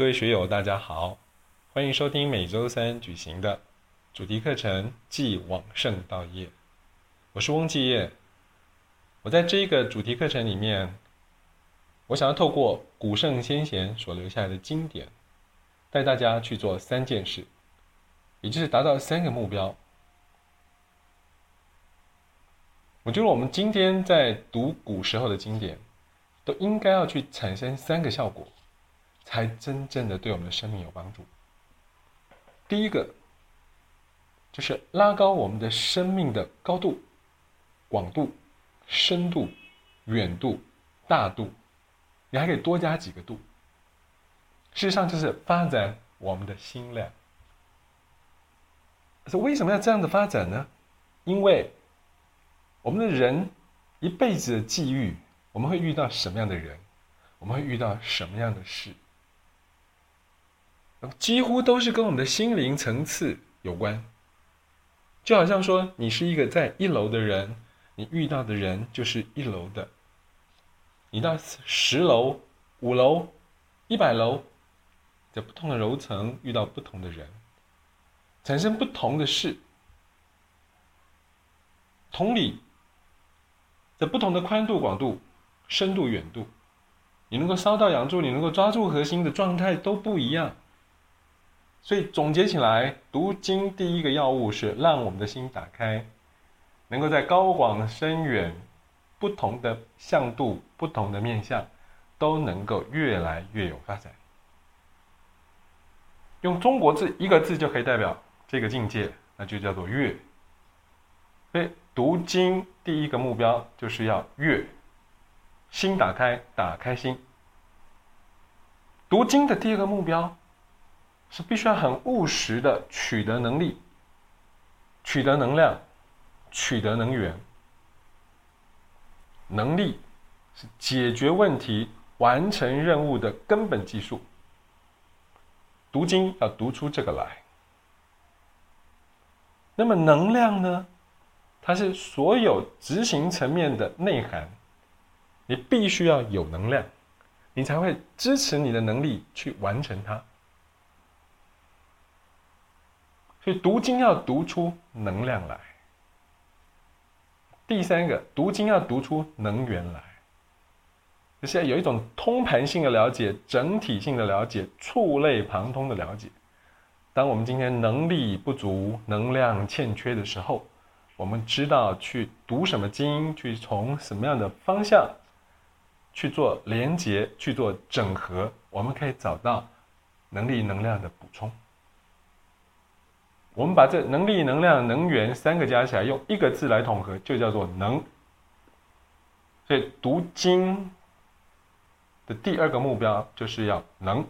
各位学友，大家好，欢迎收听每周三举行的主题课程《继往圣道业》。我是翁继业。我在这一个主题课程里面，我想要透过古圣先贤所留下来的经典，带大家去做三件事，也就是达到三个目标。我觉得我们今天在读古时候的经典，都应该要去产生三个效果，才真正的对我们的生命有帮助。第一个，就是拉高我们的生命的高度、广度、深度、远度、大度，你还可以多加几个度。事实上，就是发展我们的心量。是为什么要这样的发展呢？因为我们的人一辈子的际遇，我们会遇到什么样的人？我们会遇到什么样的事？几乎都是跟我们的心灵层次有关。就好像说，你是一个在一楼的人，你遇到的人就是一楼的；你到十楼、五楼、一百楼，在不同的楼层遇到不同的人，产生不同的事。同理。在不同的宽度、广度、深度、远度，你能够烧到养住，你能够抓住核心的状态都不一样。所以总结起来，读经第一个要务是让我们的心打开，能够在高广深远、不同的向度、不同的面向，都能够越来越有发展。用中国字一个字就可以代表这个境界，那就叫做悦。所以读经第一个目标就是要悦，心打开，打开心。读经的第二个目标是必须要很务实的取得能力、取得能量、取得能源。能力是解决问题、完成任务的根本技术。读经要读出这个来。那么能量呢？它是所有执行层面的内涵，你必须要有能量，你才会支持你的能力去完成它。所以读经要读出能量来。第三个，读经要读出能源来，就是有一种通盘性的了解、整体性的了解、触类旁通的了解。当我们今天能力不足、能量欠缺的时候，我们知道去读什么经，去从什么样的方向去做连接、去做整合，我们可以找到能力、能量的补充。我们把这能力、能量、能源三个加起来，用一个字来统合，就叫做能。所以读经的第二个目标就是要能。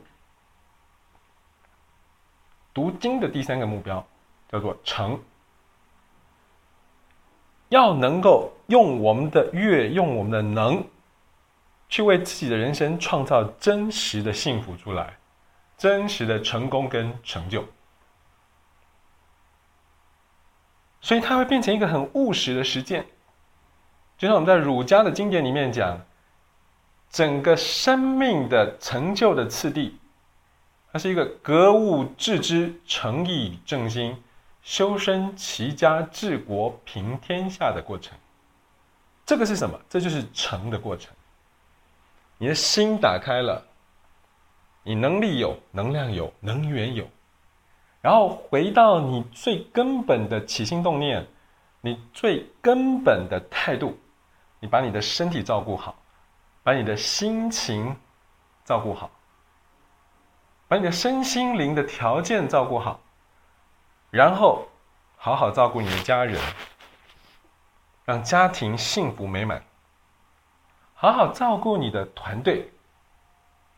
读经的第三个目标叫做成。要能够用我们的乐，用我们的能，去为自己的人生创造真实的幸福出来，真实的成功跟成就。所以它会变成一个很务实的实践。就像我们在儒家的经典里面讲，整个生命的成就的次第，它是一个格物致知、诚意正心。修身齐家治国平天下的过程，这个是什么？这就是成的过程。你的心打开了，你能力有，能量有，能源有，然后回到你最根本的起心动念，你最根本的态度，你把你的身体照顾好，把你的心情照顾好，把你的身心灵的条件照顾好。然后，好好照顾你的家人，让家庭幸福美满。好好照顾你的团队，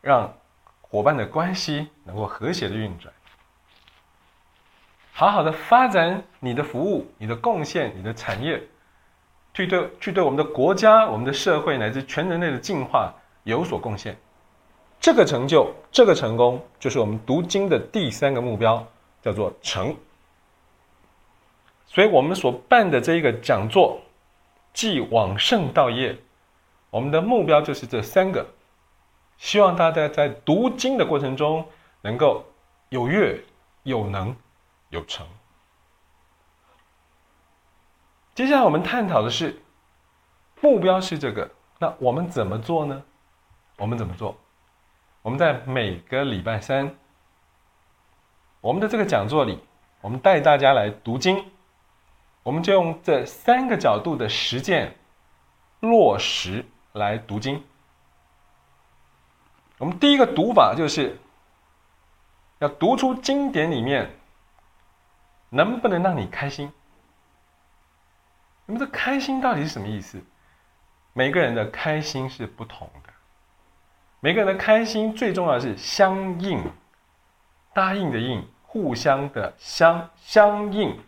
让伙伴的关系能够和谐的运转。好好的发展你的服务、你的贡献、你的产业，去对去对我们的国家、我们的社会乃至全人类的进化有所贡献。这个成就、这个成功，就是我们读经的第三个目标，叫做成。所以我们所办的这一个讲座，即往圣道业，我们的目标就是这三个，希望大家在读经的过程中，能够有乐、有能、有成。接下来我们探讨的是目标是这个，那我们怎么做呢？我们怎么做？我们在每个礼拜三，我们的这个讲座里，我们带大家来读经，我们就用这三个角度的实践落实来读经。我们第一个读法就是要读出经典里面能不能让你开心。那么这开心到底是什么意思？每个人的开心是不同的，每个人的开心最重要是相应，答应的应，互相的相相应。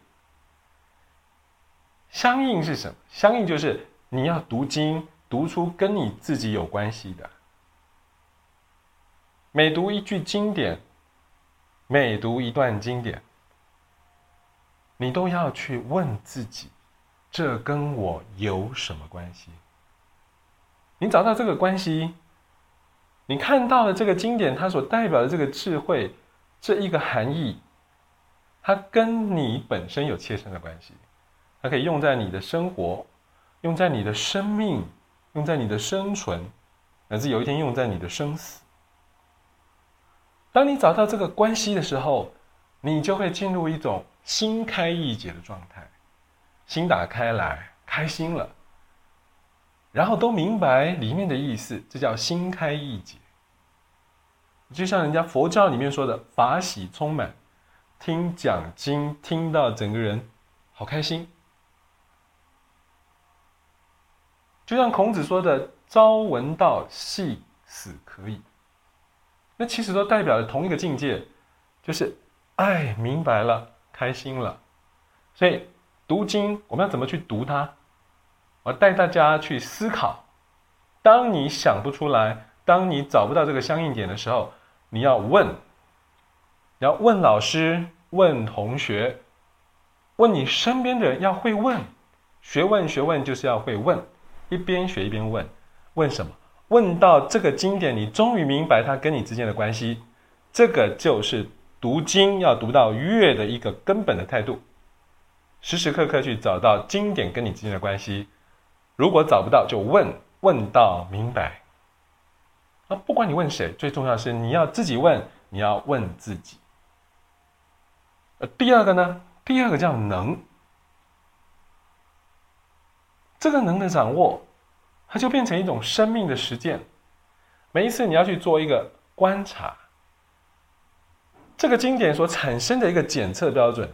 相应是什么？相应就是你要读经，读出跟你自己有关系的。每读一句经典，每读一段经典，你都要去问自己。这跟我有什么关系？你找到这个关系，你看到了这个经典，它所代表的这个智慧，这一个含义，它跟你本身有切身的关系，它可以用在你的生活，用在你的生命，用在你的生存，乃至有一天用在你的生死。当你找到这个关系的时候，你就会进入一种心开意解的状态。心打开来，开心了，然后都明白里面的意思，这叫心开意解。就像人家佛教里面说的“法喜充满”，听讲经听到整个人好开心。就像孔子说的“朝闻道，夕死可以”，那其实都代表了同一个境界，就是爱明白了，开心了，所以。读经，我们要怎么去读它？我带大家去思考。当你想不出来，当你找不到这个相应点的时候，你要问，要问老师，问同学，问你身边的人，要会问。学问，学问就是要会问，一边学一边问。问什么？问到这个经典，你终于明白它跟你之间的关系。这个就是读经要读到悦的一个根本的态度。时时刻刻去找到经典跟你之间的关系，如果找不到，就问问到明白。那不管你问谁，最重要是你要自己问，你要问自己。呃，第二个呢，第二个叫能，这个能的掌握，它就变成一种生命的实践。每一次你要去做一个观察，这个经典所产生的一个检测标准。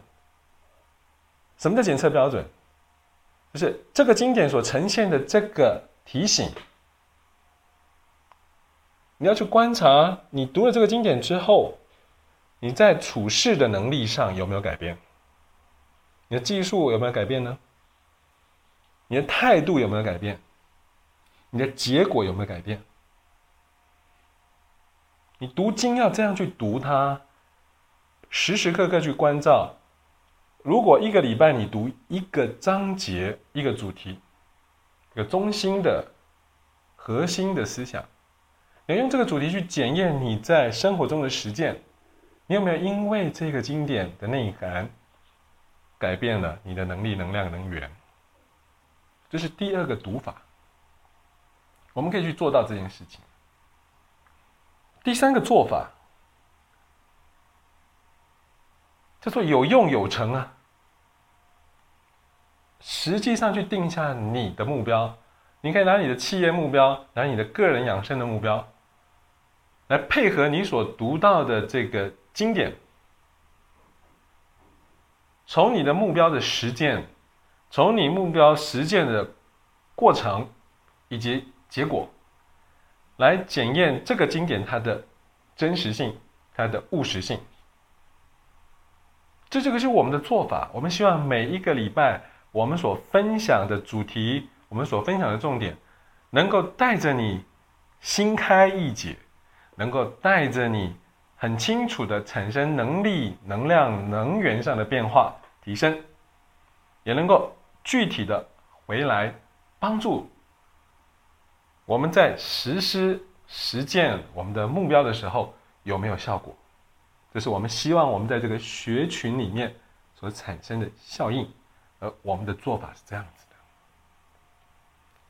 什么叫检测标准？就是这个经典所呈现的这个提醒，你要去观察，你读了这个经典之后，你在处事的能力上有没有改变？你的技术有没有改变呢？你的态度有没有改变？你的结果有没有改变？你读经要这样去读它，时时刻刻去关照。如果一个礼拜你读一个章节、一个主题、一个中心的核心的思想，你用这个主题去检验你在生活中的实践，你有没有因为这个经典的内涵改变了你的能力、能量、能源？这是第二个读法，我们可以去做到这件事情。第三个做法。叫做有用有成啊！实际上去定下你的目标，你可以拿你的企业目标，拿你的个人养生的目标，来配合你所读到的这个经典，从你的目标的实践，从你目标实践的过程以及结果，来检验这个经典它的真实性、它的务实性。这这个是我们的做法。我们希望每一个礼拜，我们所分享的主题，我们所分享的重点，能够带着你心开意解，能够带着你很清楚的产生能力、能量、能源上的变化提升，也能够具体的回来帮助我们在实施实践我们的目标的时候有没有效果？这是我们希望我们在这个学群里面所产生的效应，而我们的做法是这样子的，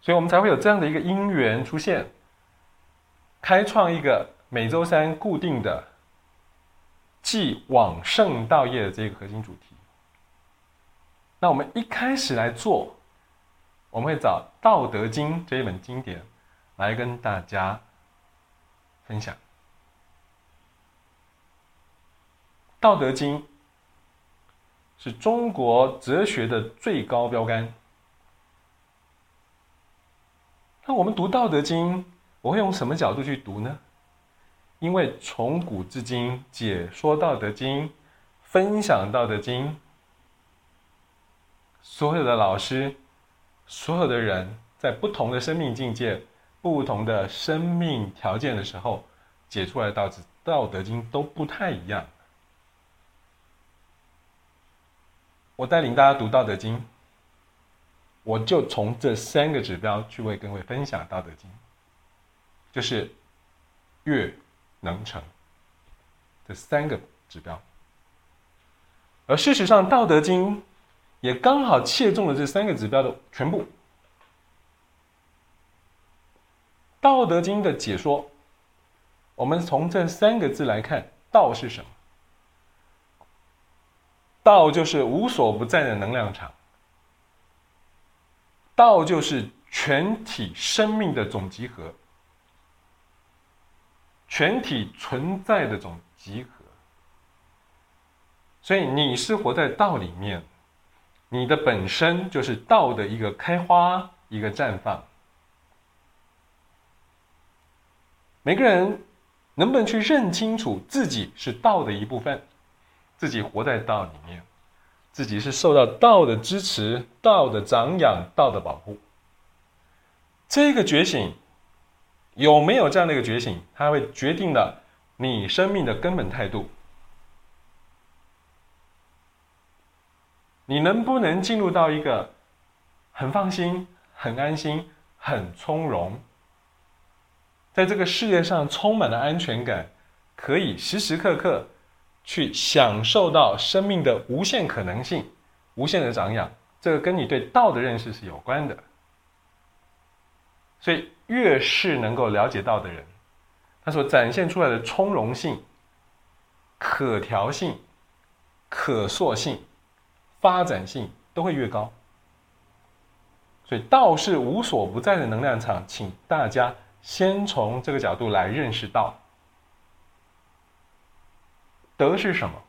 所以我们才会有这样的一个因缘出现，开创一个每周三固定的继往圣道业的这个核心主题。那我们一开始来做，我们会找《道德经》这一本经典来跟大家分享。《道德经》是中国哲学的最高标杆。那我们读《道德经》，我会用什么角度去读呢？因为从古至今，解说《道德经》、分享《道德经》，所有的老师、所有的人在不同的生命境界、不同的生命条件的时候，解出来的道子《道德经》都不太一样。我带领大家读《道德经》，我就从这三个指标去为各位分享《道德经》，就是悦、能、成这三个指标。而事实上，《道德经》也刚好切中了这三个指标的全部。《道德经》的解说，我们从这三个字来看，“道”是什么？道就是无所不在的能量场，道就是全体生命的总集合，全体存在的总集合。所以你是活在道里面，你的本身就是道的一个开花，一个绽放。每个人能不能去认清楚自己是道的一部分？自己活在道里面，自己是受到道的支持、道的长养、道的保护。这个觉醒有没有这样的一个觉醒，它会决定了你生命的根本态度。你能不能进入到一个很放心、很安心、很从容，在这个世界上充满了安全感，可以时时刻刻。去享受到生命的无限可能性、无限的长养，这个跟你对道的认识是有关的。所以，越是能够了解到的人，他所展现出来的从容性、可调性、可塑性、发展性都会越高。所以，道是无所不在的能量场，请大家先从这个角度来认识道。德是什么？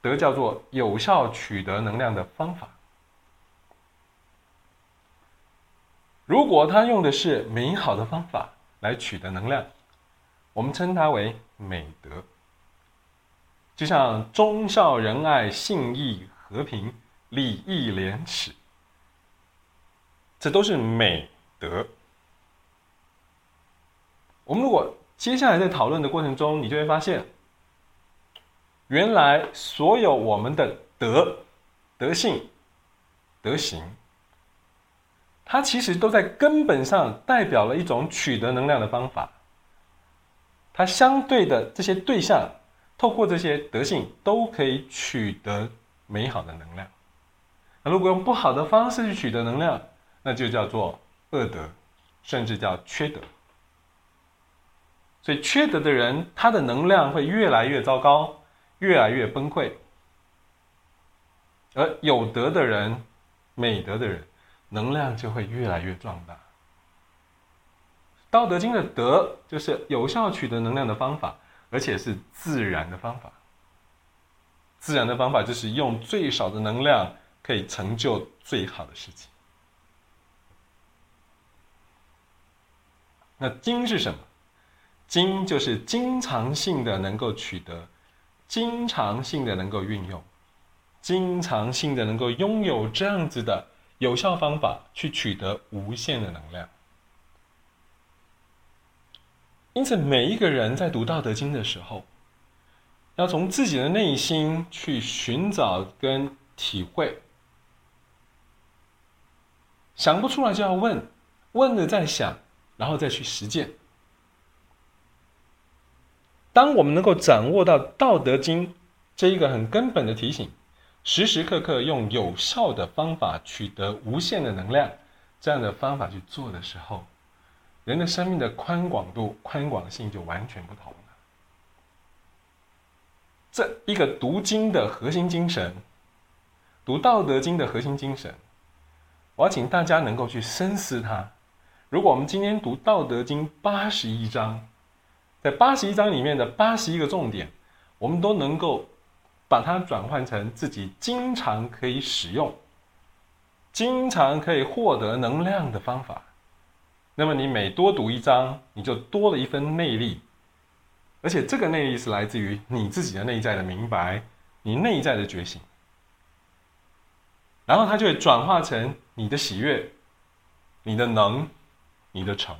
德叫做有效取得能量的方法。如果他用的是美好的方法来取得能量，我们称它为美德。就像忠孝仁爱、信义和平、礼义廉耻，这都是美德。我们如果接下来在讨论的过程中，你就会发现。原来所有我们的德、德性、德行，它其实都在根本上代表了一种取得能量的方法。它相对的这些对象，透过这些德性，都可以取得美好的能量。那如果用不好的方式去取得能量，那就叫做恶德，甚至叫缺德。所以缺德的人，他的能量会越来越糟糕。越来越崩溃，而有德的人、美德的人，能量就会越来越壮大。道德经的德就是有效取得能量的方法，而且是自然的方法。自然的方法就是用最少的能量可以成就最好的事情。那经是什么？经就是经常性的能够取得。经常性的能够运用，经常性的能够拥有这样子的有效方法去取得无限的能量。因此，每一个人在读《道德经》的时候，要从自己的内心去寻找跟体会，想不出来就要问，问了再想，然后再去实践。当我们能够掌握到《道德经》这一个很根本的提醒，时时刻刻用有效的方法取得无限的能量，这样的方法去做的时候，人的生命的宽广度、宽广性就完全不同了。这一个读经的核心精神，读《道德经》的核心精神，我要请大家能够去深思它。如果我们今天读《道德经》八十一章，在八十一章里面的八十一个重点，我们都能够把它转换成自己经常可以使用、经常可以获得能量的方法，那么你每多读一章，你就多了一分内力。而且这个内力是来自于你自己的内在的明白，你内在的觉醒，然后它就会转化成你的喜悦、你的能、你的成。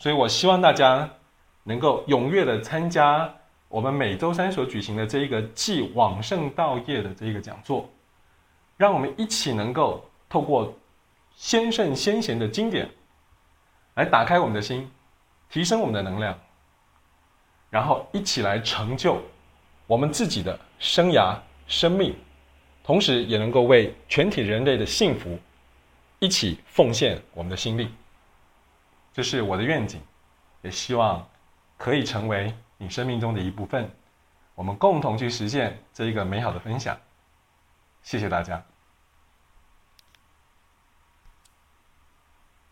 所以我希望大家能够踊跃的参加我们每周三所举行的这一个继往圣道业的这一个讲座，让我们一起能够透过先圣先贤的经典，来打开我们的心。提升我们的能量，然后一起来成就我们自己的生涯、生命，同时也能够为全体人类的幸福一起奉献我们的心力。这是我的愿景，也希望可以成为你生命中的一部分。我们共同去实现这一个美好的分享。谢谢大家。